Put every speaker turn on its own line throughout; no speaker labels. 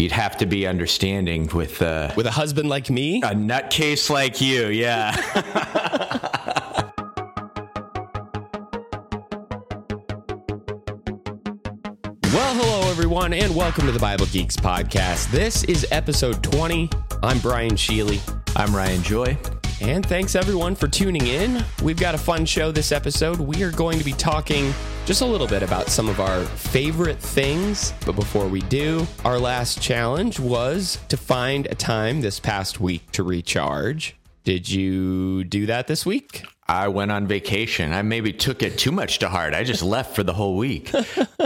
You'd have to be understanding with uh,
With a husband like me?
a nutcase like you. Yeah.
Well, hello, everyone, and welcome to the Bible Geeks podcast. This is episode 20. I'm Brian Sheely.
I'm Ryan Joy.
And thanks everyone for tuning in. We've got a fun show this episode. We are going to be talking just a little bit about some of our favorite things. But before we do, our last challenge was to find a time this past week to recharge. Did you do that this week?
I went on vacation. I maybe took it too much to heart. I just left for the whole week.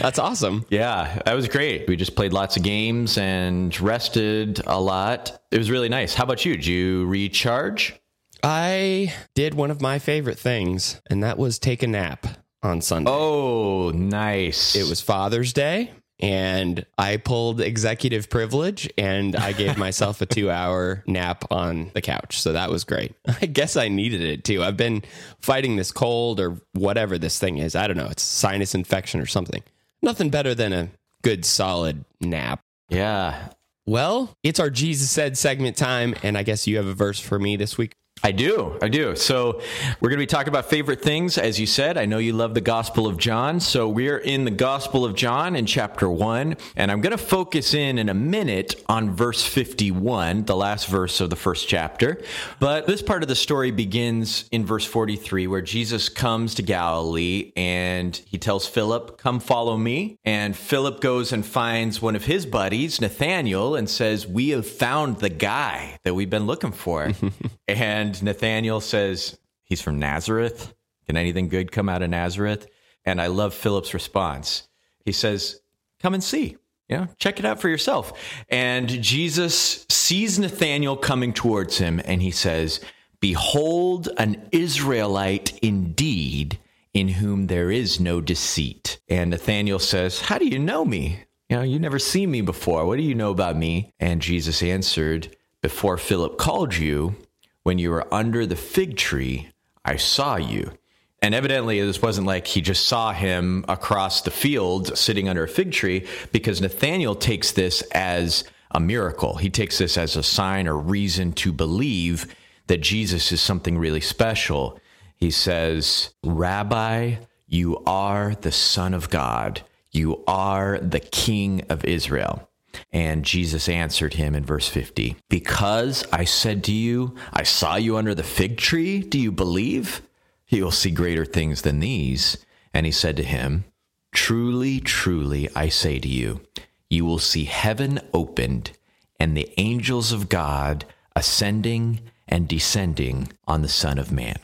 That's awesome.
yeah, that was great. We just played lots of games and rested a lot. It was really nice. How about you? Did you recharge?
I did one of my favorite things, and that was take a nap on Sunday.
Oh, nice.
It was Father's Day, and I pulled executive privilege and I gave myself a two hour nap on the couch. So that was great. I guess I needed it too. I've been fighting this cold or whatever this thing is. I don't know. It's sinus infection or something. Nothing better than a good solid nap.
Yeah,
Well, it's our Jesus Said segment time, and I guess you have a verse for me this week.
I do. I do. So, we're going to be talking about favorite things. As you said, I know you love the Gospel of John. So, we're in the Gospel of John in chapter 1. And I'm going to focus in in a minute on verse 51, the last verse of the first chapter. But this part of the story begins in verse 43, where Jesus comes to Galilee and he tells Philip, Come follow me. And Philip goes and finds one of his buddies, Nathaniel, and says, We have found the guy that we've been looking for. and Nathaniel says, He's from Nazareth. Can anything good come out of Nazareth? And I love Philip's response. He says, Come and see. You know, check it out for yourself. And Jesus sees Nathanael coming towards him and he says, Behold, an Israelite indeed, in whom there is no deceit. And Nathanael says, How do you know me? You know, you never seen me before. What do you know about me? And Jesus answered, Before Philip called you, when you were under the fig tree, I saw you. And evidently, this wasn't like he just saw him across the field sitting under a fig tree, because Nathanael takes this as a miracle. He takes this as a sign or reason to believe that Jesus is something really special. He says, Rabbi, you are the Son of God, you are the King of Israel. And Jesus answered him in verse 50 Because I said to you, I saw you under the fig tree, do you believe? You will see greater things than these. And he said to him, Truly, truly, I say to you, you will see heaven opened and the angels of God ascending and descending on the Son of Man.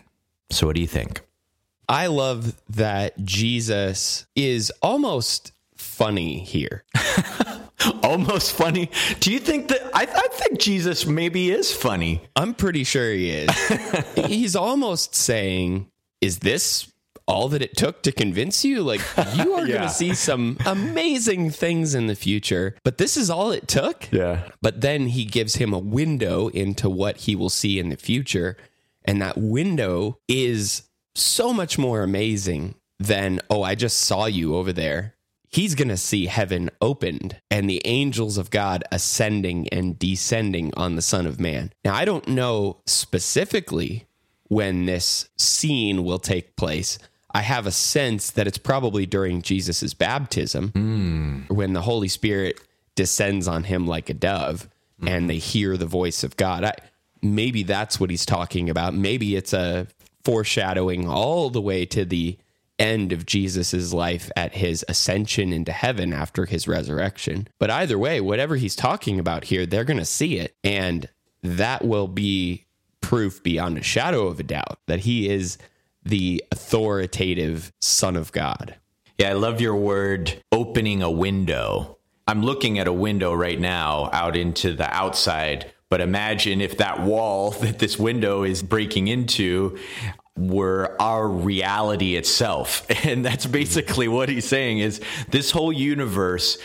So, what do you think?
I love that Jesus is almost funny here.
Almost funny. Do you think that? I, I think Jesus maybe is funny.
I'm pretty sure he is. He's almost saying, Is this all that it took to convince you? Like, you are going to see some amazing things in the future, but this is all it took?
Yeah.
But then he gives him a window into what he will see in the future. And that window is so much more amazing than, oh, I just saw you over there. He's going to see heaven opened and the angels of God ascending and descending on the Son of Man. Now, I don't know specifically when this scene will take place. I have a sense that it's probably during Jesus' baptism hmm. when the Holy Spirit descends on him like a dove and they hmm. hear the voice of God. I, maybe that's what he's talking about. Maybe it's a foreshadowing all the way to the end of Jesus's life at his ascension into heaven after his resurrection. But either way, whatever he's talking about here, they're going to see it and that will be proof beyond a shadow of a doubt that he is the authoritative son of God.
Yeah, I love your word opening a window. I'm looking at a window right now out into the outside, but imagine if that wall that this window is breaking into were our reality itself. And that's basically what he's saying is this whole universe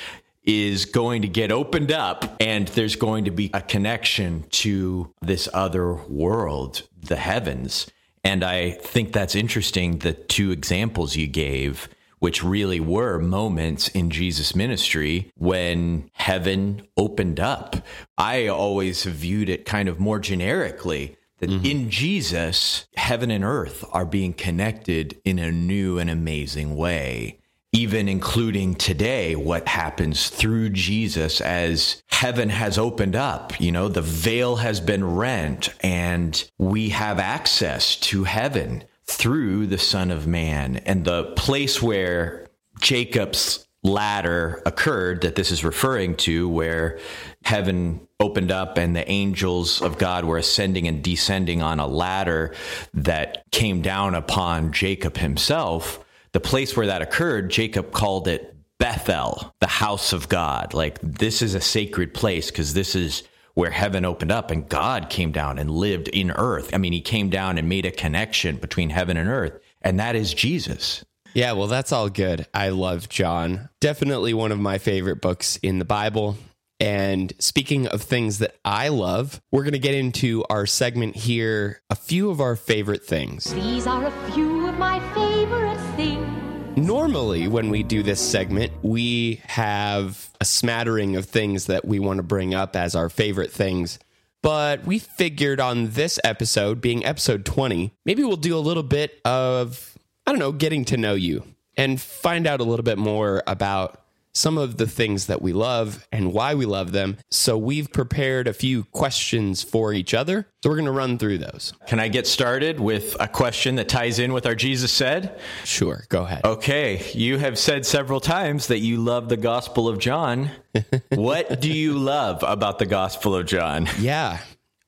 is going to get opened up and there's going to be a connection to this other world, the heavens. And I think that's interesting the two examples you gave which really were moments in Jesus' ministry when heaven opened up. I always viewed it kind of more generically that mm-hmm. in Jesus, heaven and earth are being connected in a new and amazing way even including today, what happens through Jesus as heaven has opened up. You know, the veil has been rent and we have access to heaven through the Son of Man. And the place where Jacob's ladder occurred that this is referring to, where heaven opened up and the angels of God were ascending and descending on a ladder that came down upon Jacob himself the place where that occurred, Jacob called it Bethel, the house of God. Like this is a sacred place because this is where heaven opened up and God came down and lived in earth. I mean, he came down and made a connection between heaven and earth, and that is Jesus.
Yeah, well, that's all good. I love John. Definitely one of my favorite books in the Bible. And speaking of things that I love, we're going to get into our segment here a few of our favorite things.
These are a few of my favorite things.
Normally, when we do this segment, we have a smattering of things that we want to bring up as our favorite things. But we figured on this episode, being episode 20, maybe we'll do a little bit of, I don't know, getting to know you and find out a little bit more about some of the things that we love and why we love them. So we've prepared a few questions for each other. So we're going to run through those.
Can I get started with a question that ties in with our Jesus said?
Sure, go ahead.
Okay, you have said several times that you love the Gospel of John. what do you love about the Gospel of John?
Yeah.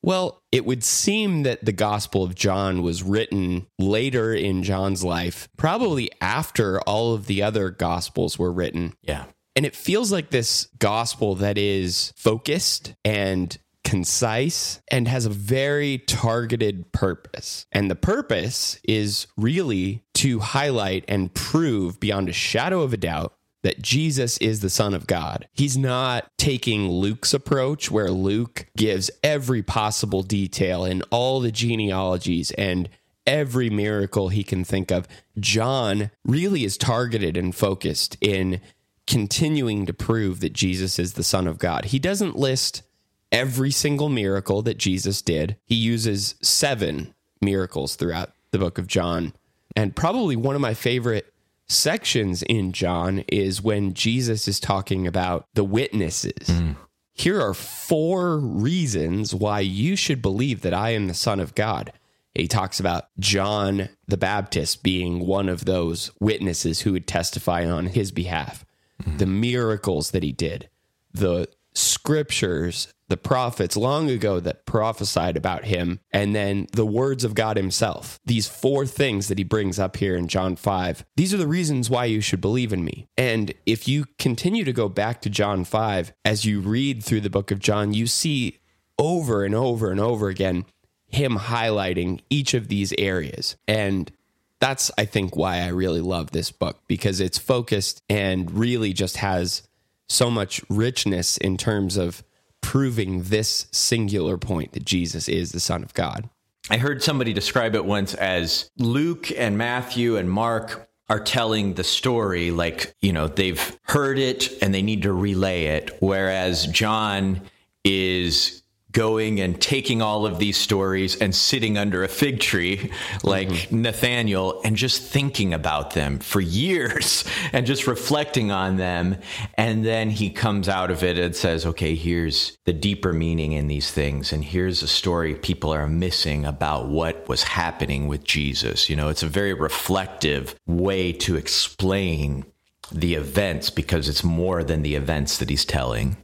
Well, it would seem that the Gospel of John was written later in John's life, probably after all of the other Gospels were written.
Yeah.
And it feels like this gospel that is focused and concise and has a very targeted purpose. And the purpose is really to highlight and prove beyond a shadow of a doubt that Jesus is the Son of God. He's not taking Luke's approach, where Luke gives every possible detail in all the genealogies and every miracle he can think of. John really is targeted and focused in continuing to prove that Jesus is the Son of God. He doesn't list every single miracle that Jesus did, he uses seven miracles throughout the book of John. And probably one of my favorite sections in John is when Jesus is talking about the witnesses. Mm. Here are four reasons why you should believe that I am the Son of God. He talks about John the Baptist being one of those witnesses who would testify on his behalf the miracles that he did, the scriptures, the prophets long ago that prophesied about him, and then the words of God himself. These four things that he brings up here in John 5. These are the reasons why you should believe in me. And if you continue to go back to John 5, as you read through the book of John, you see over and over and over again him highlighting each of these areas. And that's I think why I really love this book because it's focused and really just has so much richness in terms of proving this singular point that Jesus is the son of God.
I heard somebody describe it once as Luke and Matthew and Mark are telling the story like, you know, they've heard it and they need to relay it whereas John is going and taking all of these stories and sitting under a fig tree like mm-hmm. Nathaniel and just thinking about them for years and just reflecting on them. And then he comes out of it and says, okay, here's the deeper meaning in these things. And here's a story people are missing about what was happening with Jesus. You know, it's a very reflective way to explain the events because it's more than the events that he's telling.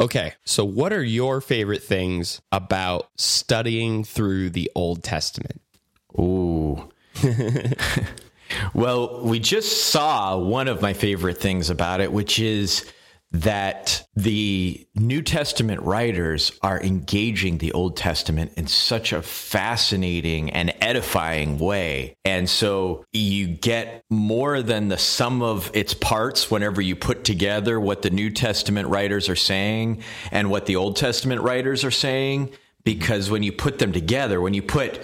Okay, so what are your favorite things about studying through the Old Testament?
Ooh. well, we just saw one of my favorite things about it, which is that the New Testament writers are engaging the Old Testament in such a fascinating and edifying way. And so you get more than the sum of its parts whenever you put together what the New Testament writers are saying and what the Old Testament writers are saying. Because when you put them together, when you put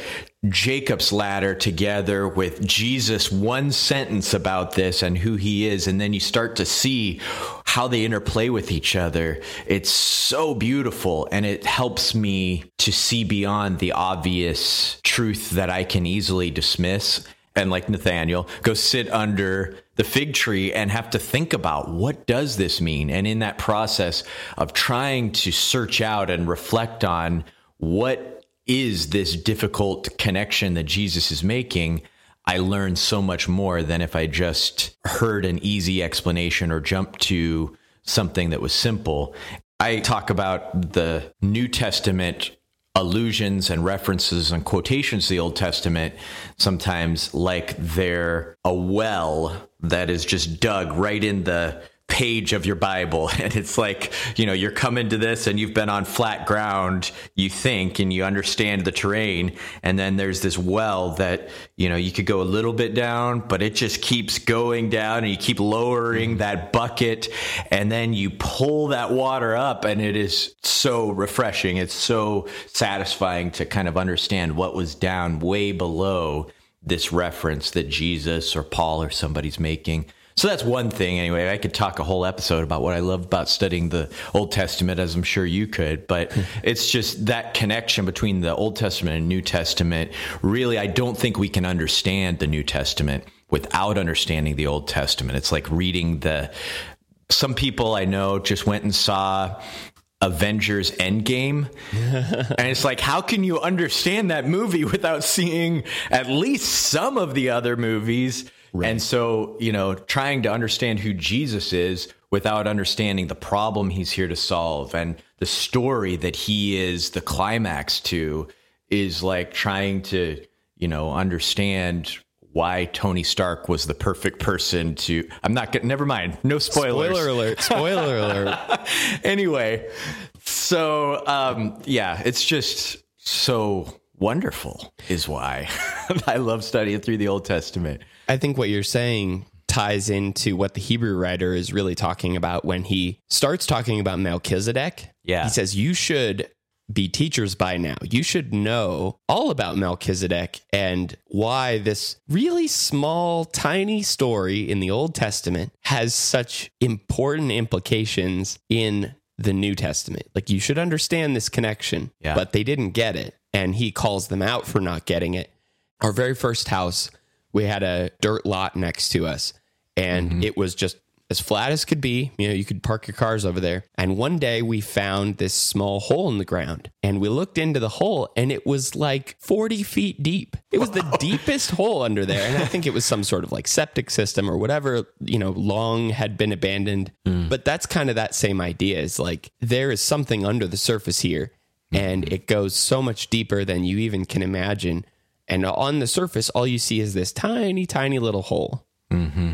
Jacob's ladder together with Jesus one sentence about this and who he is and then you start to see how they interplay with each other it's so beautiful. And it helps me to see beyond the obvious truth that I can easily dismiss. And like Nathaniel go sit under the fig tree and have to think about what does this mean? And in that process of trying to search out and reflect on what is this difficult connection that Jesus is making, I learn so much more than if I just heard an easy explanation or jumped to something that was simple. I talk about the New Testament allusions and references and quotations to the Old Testament sometimes like they're a well that is just dug right in the page of your Bible. And it's like, you know, you're coming to this and you've been on flat ground, you think, and you understand the terrain. And then there's this well that, you know, you could go a little bit down, but it just keeps going down and you keep lowering mm-hmm. that bucket. And then you pull that water up and it is so refreshing. It's so satisfying to kind of understand what was down way below this reference that Jesus or Paul or somebody's making. So that's one thing. Anyway, I could talk a whole episode about what I love about studying the Old Testament, as I'm sure you could. But hmm. it's just that connection between the Old Testament and New Testament. Really, I don't think we can understand the New Testament without understanding the Old Testament. It's like reading the. Some people I know just went and saw Avengers Endgame. and it's like, how can you understand that movie without seeing at least some of the other movies? Right. And so, you know, trying to understand who Jesus is without understanding the problem he's here to solve and the story that he is the climax to is like trying to, you know, understand why Tony Stark was the perfect person to. I'm not gonna. never mind. No spoilers.
Spoiler alert. Spoiler alert.
anyway, so um, yeah, it's just so wonderful, is why I love studying through the Old Testament.
I think what you're saying ties into what the Hebrew writer is really talking about when he starts talking about Melchizedek.
Yeah.
He says, You should be teachers by now. You should know all about Melchizedek and why this really small, tiny story in the Old Testament has such important implications in the New Testament. Like, you should understand this connection, yeah. but they didn't get it. And he calls them out for not getting it. Our very first house we had a dirt lot next to us and mm-hmm. it was just as flat as could be. You know, you could park your cars over there. And one day we found this small hole in the ground and we looked into the hole and it was like 40 feet deep. It was the deepest hole under there. And I think it was some sort of like septic system or whatever, you know, long had been abandoned. Mm. But that's kind of that same idea is like there is something under the surface here and mm-hmm. it goes so much deeper than you even can imagine. And on the surface, all you see is this tiny, tiny little hole. Mm-hmm.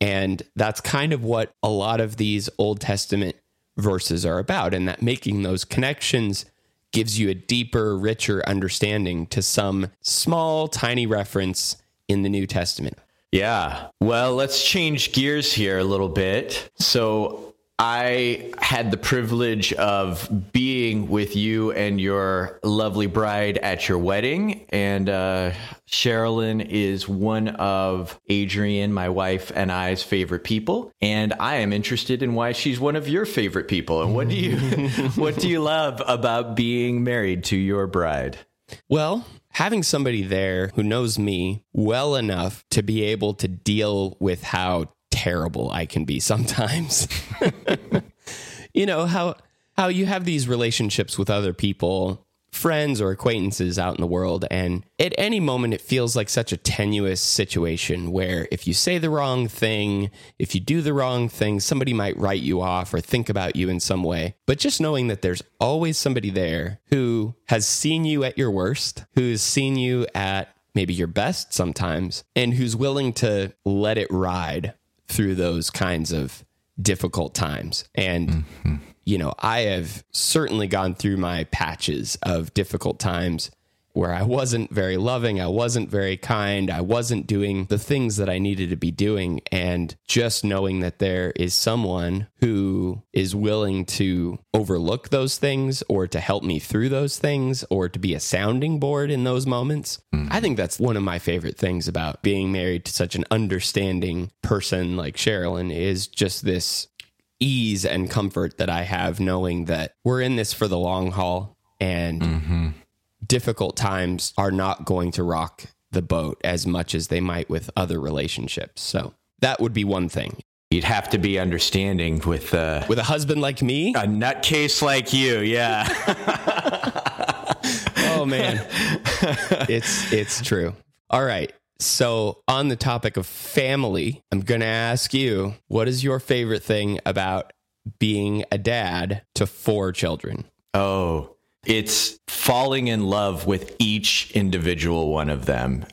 And that's kind of what a lot of these Old Testament verses are about. And that making those connections gives you a deeper, richer understanding to some small, tiny reference in the New Testament.
Yeah. Well, let's change gears here a little bit. So, I had the privilege of being with you and your lovely bride at your wedding. And uh, Sherilyn is one of Adrian, my wife, and I's favorite people. And I am interested in why she's one of your favorite people. And what do you what do you love about being married to your bride?
Well, having somebody there who knows me well enough to be able to deal with how terrible I can be sometimes. you know, how how you have these relationships with other people, friends or acquaintances out in the world and at any moment it feels like such a tenuous situation where if you say the wrong thing, if you do the wrong thing, somebody might write you off or think about you in some way. But just knowing that there's always somebody there who has seen you at your worst, who's seen you at maybe your best sometimes, and who's willing to let it ride through those kinds of difficult times. And, mm-hmm. you know, I have certainly gone through my patches of difficult times. Where I wasn't very loving, I wasn't very kind, I wasn't doing the things that I needed to be doing. And just knowing that there is someone who is willing to overlook those things or to help me through those things or to be a sounding board in those moments, mm. I think that's one of my favorite things about being married to such an understanding person like Sherilyn is just this ease and comfort that I have knowing that we're in this for the long haul and mm-hmm. Difficult times are not going to rock the boat as much as they might with other relationships. So that would be one thing.
You'd have to be understanding with uh,
With a husband like me,
a nutcase like you. Yeah.
oh man. it's it's true. All right. So, on the topic of family, I'm going to ask you, what is your favorite thing about being a dad to four children?
Oh, it's falling in love with each individual one of them.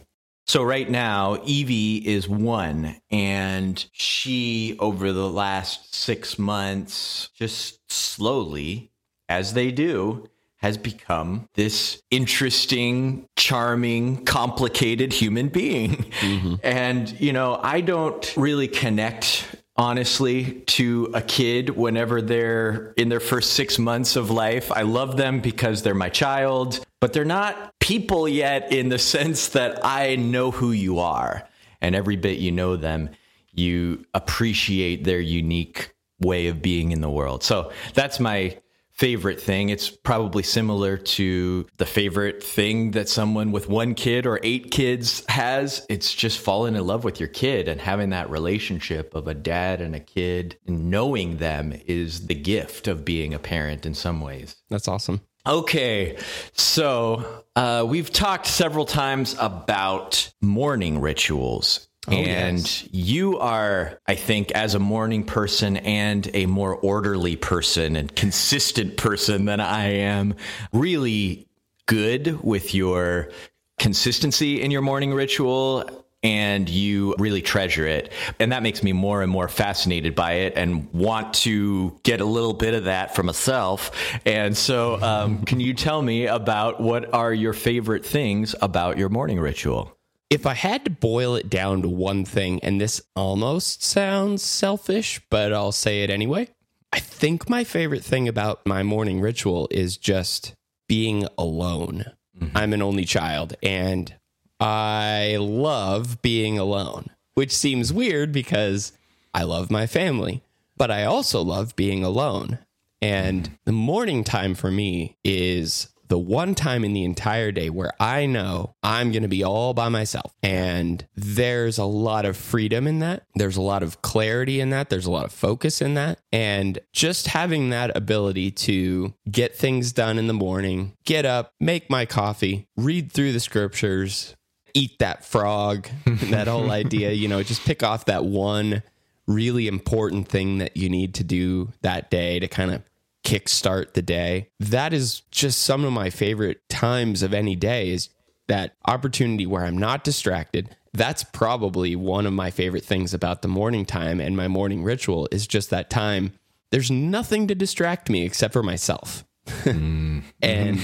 So, right now, Evie is one, and she, over the last six months, just slowly, as they do, has become this interesting, charming, complicated human being. Mm-hmm. And, you know, I don't really connect honestly to a kid whenever they're in their first six months of life. I love them because they're my child, but they're not people yet in the sense that I know who you are. And every bit you know them, you appreciate their unique way of being in the world. So that's my favorite thing. It's probably similar to the favorite thing that someone with one kid or eight kids has. It's just falling in love with your kid and having that relationship of a dad and a kid. And knowing them is the gift of being a parent in some ways.
That's awesome.
Okay, so uh, we've talked several times about morning rituals. And
yes.
you are, I think, as a morning person and a more orderly person and consistent person than I am, really good with your consistency in your morning ritual and you really treasure it. And that makes me more and more fascinated by it and want to get a little bit of that for myself. And so, um, can you tell me about what are your favorite things about your morning ritual?
If I had to boil it down to one thing, and this almost sounds selfish, but I'll say it anyway. I think my favorite thing about my morning ritual is just being alone. Mm-hmm. I'm an only child and I love being alone, which seems weird because I love my family, but I also love being alone. And mm-hmm. the morning time for me is the one time in the entire day where I know I'm going to be all by myself. And there's a lot of freedom in that. There's a lot of clarity in that. There's a lot of focus in that. And just having that ability to get things done in the morning, get up, make my coffee, read through the scriptures, eat that frog, that whole idea, you know, just pick off that one really important thing that you need to do that day to kind of kickstart the day. That is just some of my favorite times of any day is that opportunity where I'm not distracted. That's probably one of my favorite things about the morning time and my morning ritual is just that time. There's nothing to distract me except for myself. Mm-hmm. and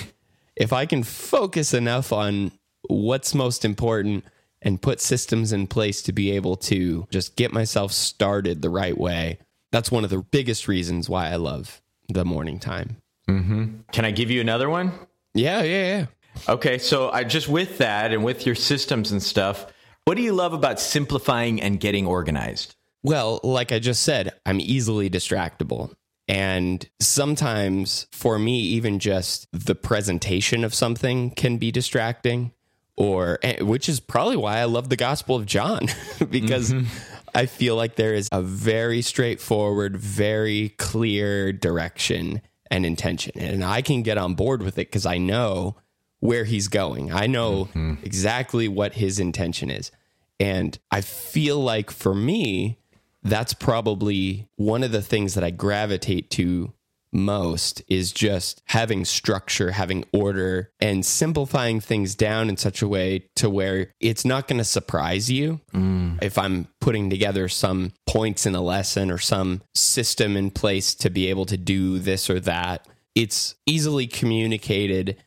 if I can focus enough on what's most important and put systems in place to be able to just get myself started the right way, that's one of the biggest reasons why I love the morning time. Mm-hmm.
Can I give you another one?
Yeah, yeah, yeah.
Okay, so I just with that and with your systems and stuff, what do you love about simplifying and getting organized?
Well, like I just said, I'm easily distractible. And sometimes for me, even just the presentation of something can be distracting, or eh, which is probably why I love the Gospel of John, because I feel like there is a very straightforward, very clear direction and intention. And I can get on board with it because I know where he's going. I know mm-hmm. exactly what his intention is. And I feel like for me, that's probably one of the things that I gravitate to most is just having structure, having order, and simplifying things down in such a way to where it's not going to surprise you mm. if I'm putting together some points in a lesson or some system in place to be able to do this or that. It's easily communicated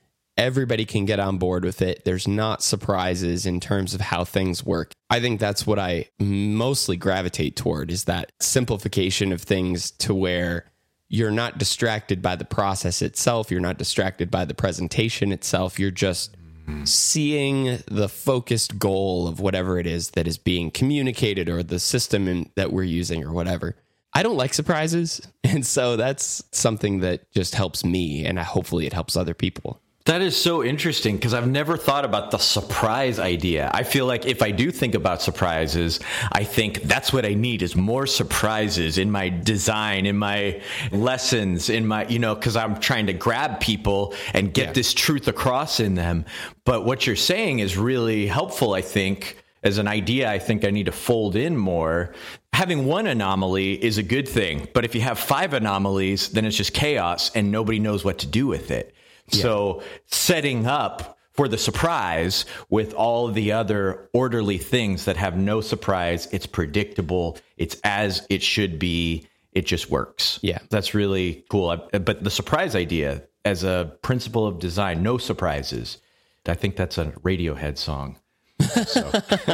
everybody can get on board with it. There's not surprises in terms of how things work. I think that's what I mostly gravitate toward is that simplification of things to where you're not distracted by the process itself, you're not distracted by the presentation itself, you're just seeing the focused goal of whatever it is that is being communicated or the system in, that we're using or whatever. I don't like surprises. And so that's something that just helps me and hopefully it helps other people.
That is so interesting because I've never thought about the surprise idea. I feel like if I do think about surprises, I think that's what I need is more surprises in my design, in my lessons, in my, you know, because I'm trying to grab people and get
Yeah.
this truth across in them. But what you're saying is really helpful, I think. As an idea, I think I need to fold in more. Having one anomaly is a good thing, but if you have five anomalies, then it's just chaos and nobody knows what to do with it. So setting up for the surprise with all the other orderly things that have no surprise, it's predictable, it's as it should be, it just works.
Yeah.
That's really cool. I- But the surprise idea as a principle of design, no surprises. I think that's a Radiohead song. So,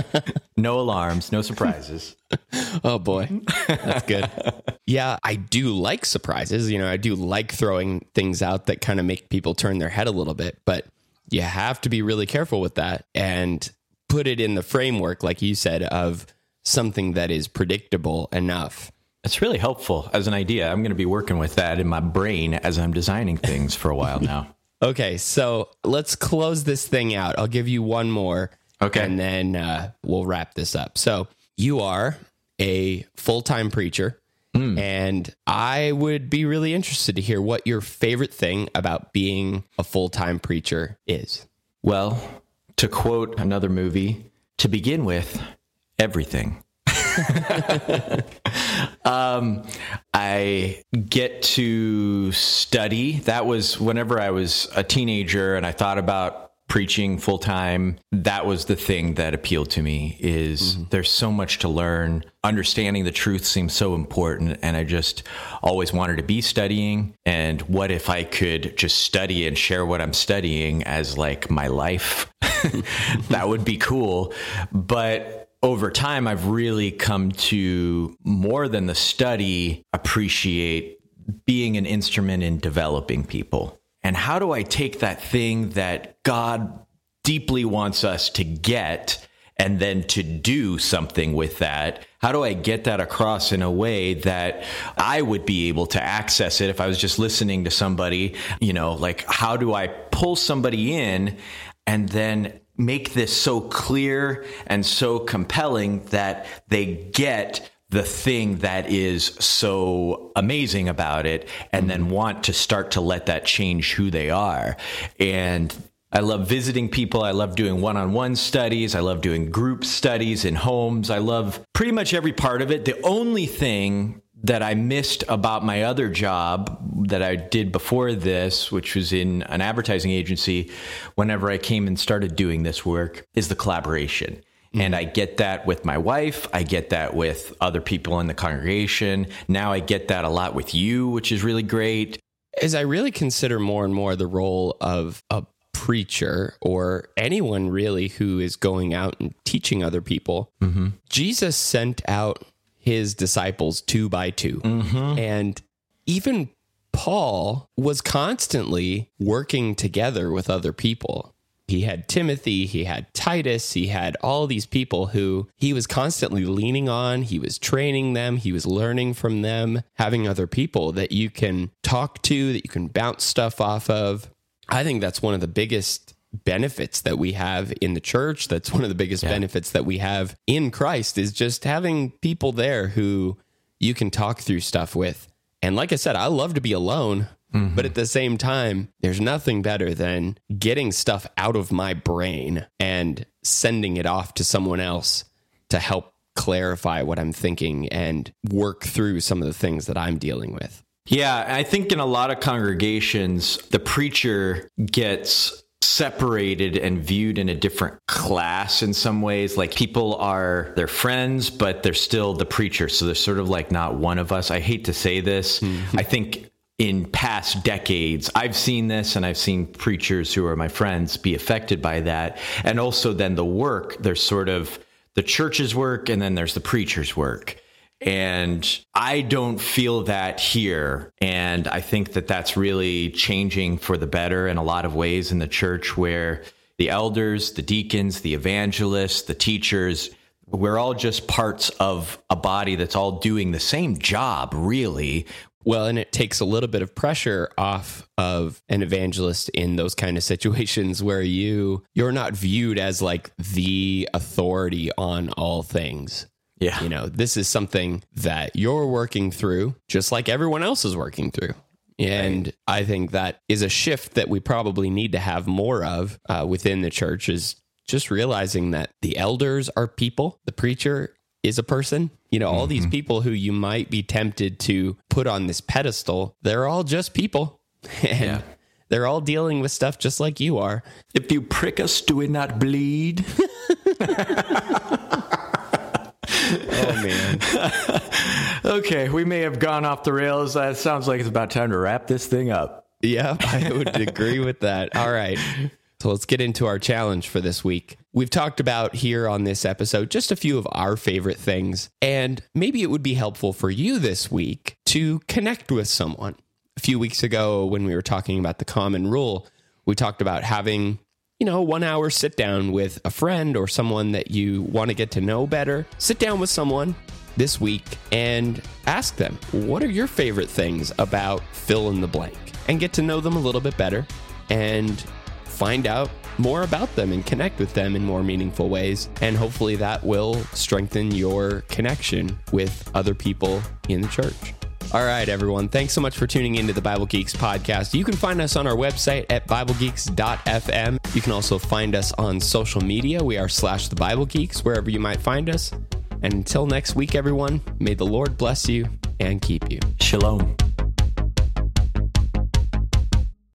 no alarms, no surprises.
Oh boy, that's good. yeah, I do like surprises. You know, I do like throwing things out that kind of make people turn their head a little bit, but you have to be really careful with that and put it in the framework, like you said, of something that is predictable enough.
It's really helpful as an idea. I'm going to be working with that in my brain as I'm designing things for a while now.
Okay, so let's close this thing out. I'll give you one more.
Okay.
And then uh, we'll wrap this up. So you are a full time preacher. And I would be really interested to hear what your favorite thing about being a full time preacher is.
Well, to quote another movie, to begin with, everything. um, I get to study. That was whenever I was a teenager and I thought about preaching full time. That was the thing that appealed to me is mm-hmm. there's so much to learn. Understanding the truth seems so important and I just always wanted to be studying and what if I could just study and share what I'm studying as like my life? that would be cool. But over time, I've really come to more than the study appreciate being an instrument in developing people. And how do I take that thing that God deeply wants us to get and then to do something with that? How do I get that across in a way that I would be able to access it if I was just listening to somebody? You know, like how do I pull somebody in and then make this so clear and so compelling that they get the thing that is so amazing about it and then mm-hmm. want to start to let that change who they are. And I love visiting people. I love doing one on one studies. I love doing group studies in homes. I love pretty much every part of it. The only thing that I missed about my other job that I did before this, which was in an advertising agency, whenever I came and started doing this work, is the collaboration. And I get that with my wife. I get that with other people in the congregation. Now I get that a lot with you, which is really great.
As I really consider more and more the role of a preacher or anyone really who is going out and teaching other people, mm-hmm. Jesus sent out his disciples two by 2 mm-hmm. And even Paul was constantly working together with other people. He had Timothy, he had Titus, he had all these people who he was constantly leaning on. He was training them, he was learning from them, having other people that you can talk to, that you can bounce stuff off of. I think that's one of the biggest benefits that we have in the church. That's one of the biggest benefits that we have in Christ is just having people there who you can talk through stuff with. And like I said, I love to be alone, but at the same time, there's nothing better than getting stuff out of my brain and sending it off to someone else to help clarify what I'm thinking and work through some of the things that I'm dealing with.
Yeah, I think in a lot of congregations, the preacher gets separated and viewed in a different class in some ways. Like people are their friends, but they're still the preacher. So they're sort of like not one of us. I hate to say this. Mm-hmm. I think in past decades, I've seen this and I've seen preachers who are my friends be affected by that. And also, then the work, there's sort of the church's work and then there's the preacher's work. And I don't feel that here. And I think that that's really changing for the better in a lot of ways in the church where the elders, the deacons, the evangelists, the teachers, we're all just parts of a body that's all doing the same job, really.
Well, and it takes a little bit of pressure off of an evangelist in those kind of situations where you you're not viewed as like the authority on all things.
Yeah.
You know, this is something that you're working through just like everyone else is working through. And right. I think that is a shift that we probably need to have more of uh, within the church is just realizing that the elders are people, the preacher is a person. You know, all mm-hmm. these people who you might be tempted to put on this pedestal, they're all just people. and yeah. they're all dealing with stuff just like you are.
If you prick us, do we not bleed? oh man. okay, we may have gone off the rails. That sounds like it's about time to wrap this thing up.
Yeah, I would agree with that. All right. So let's get into our challenge for this week. We've talked about here on this episode just a few of our favorite things, and maybe it would be helpful for you this week to connect with someone. A few weeks ago, when we were talking about the common rule, we talked about having you know, one hour sit down with a friend or someone that you want to get to know better. Sit down with someone this week and ask them, what are your favorite things about fill in the blank? And get to know them a little bit better and find out more about them and connect with them in more meaningful ways. And hopefully that will strengthen your connection with other people in the church. All right, everyone. Thanks so much for tuning into the Bible Geeks podcast. You can find us on our website at BibleGeeks.fm. You can also find us on social media. We are slash the Bible Geeks, wherever you might find us. And until next week, everyone, may the Lord bless you and keep you.
Shalom.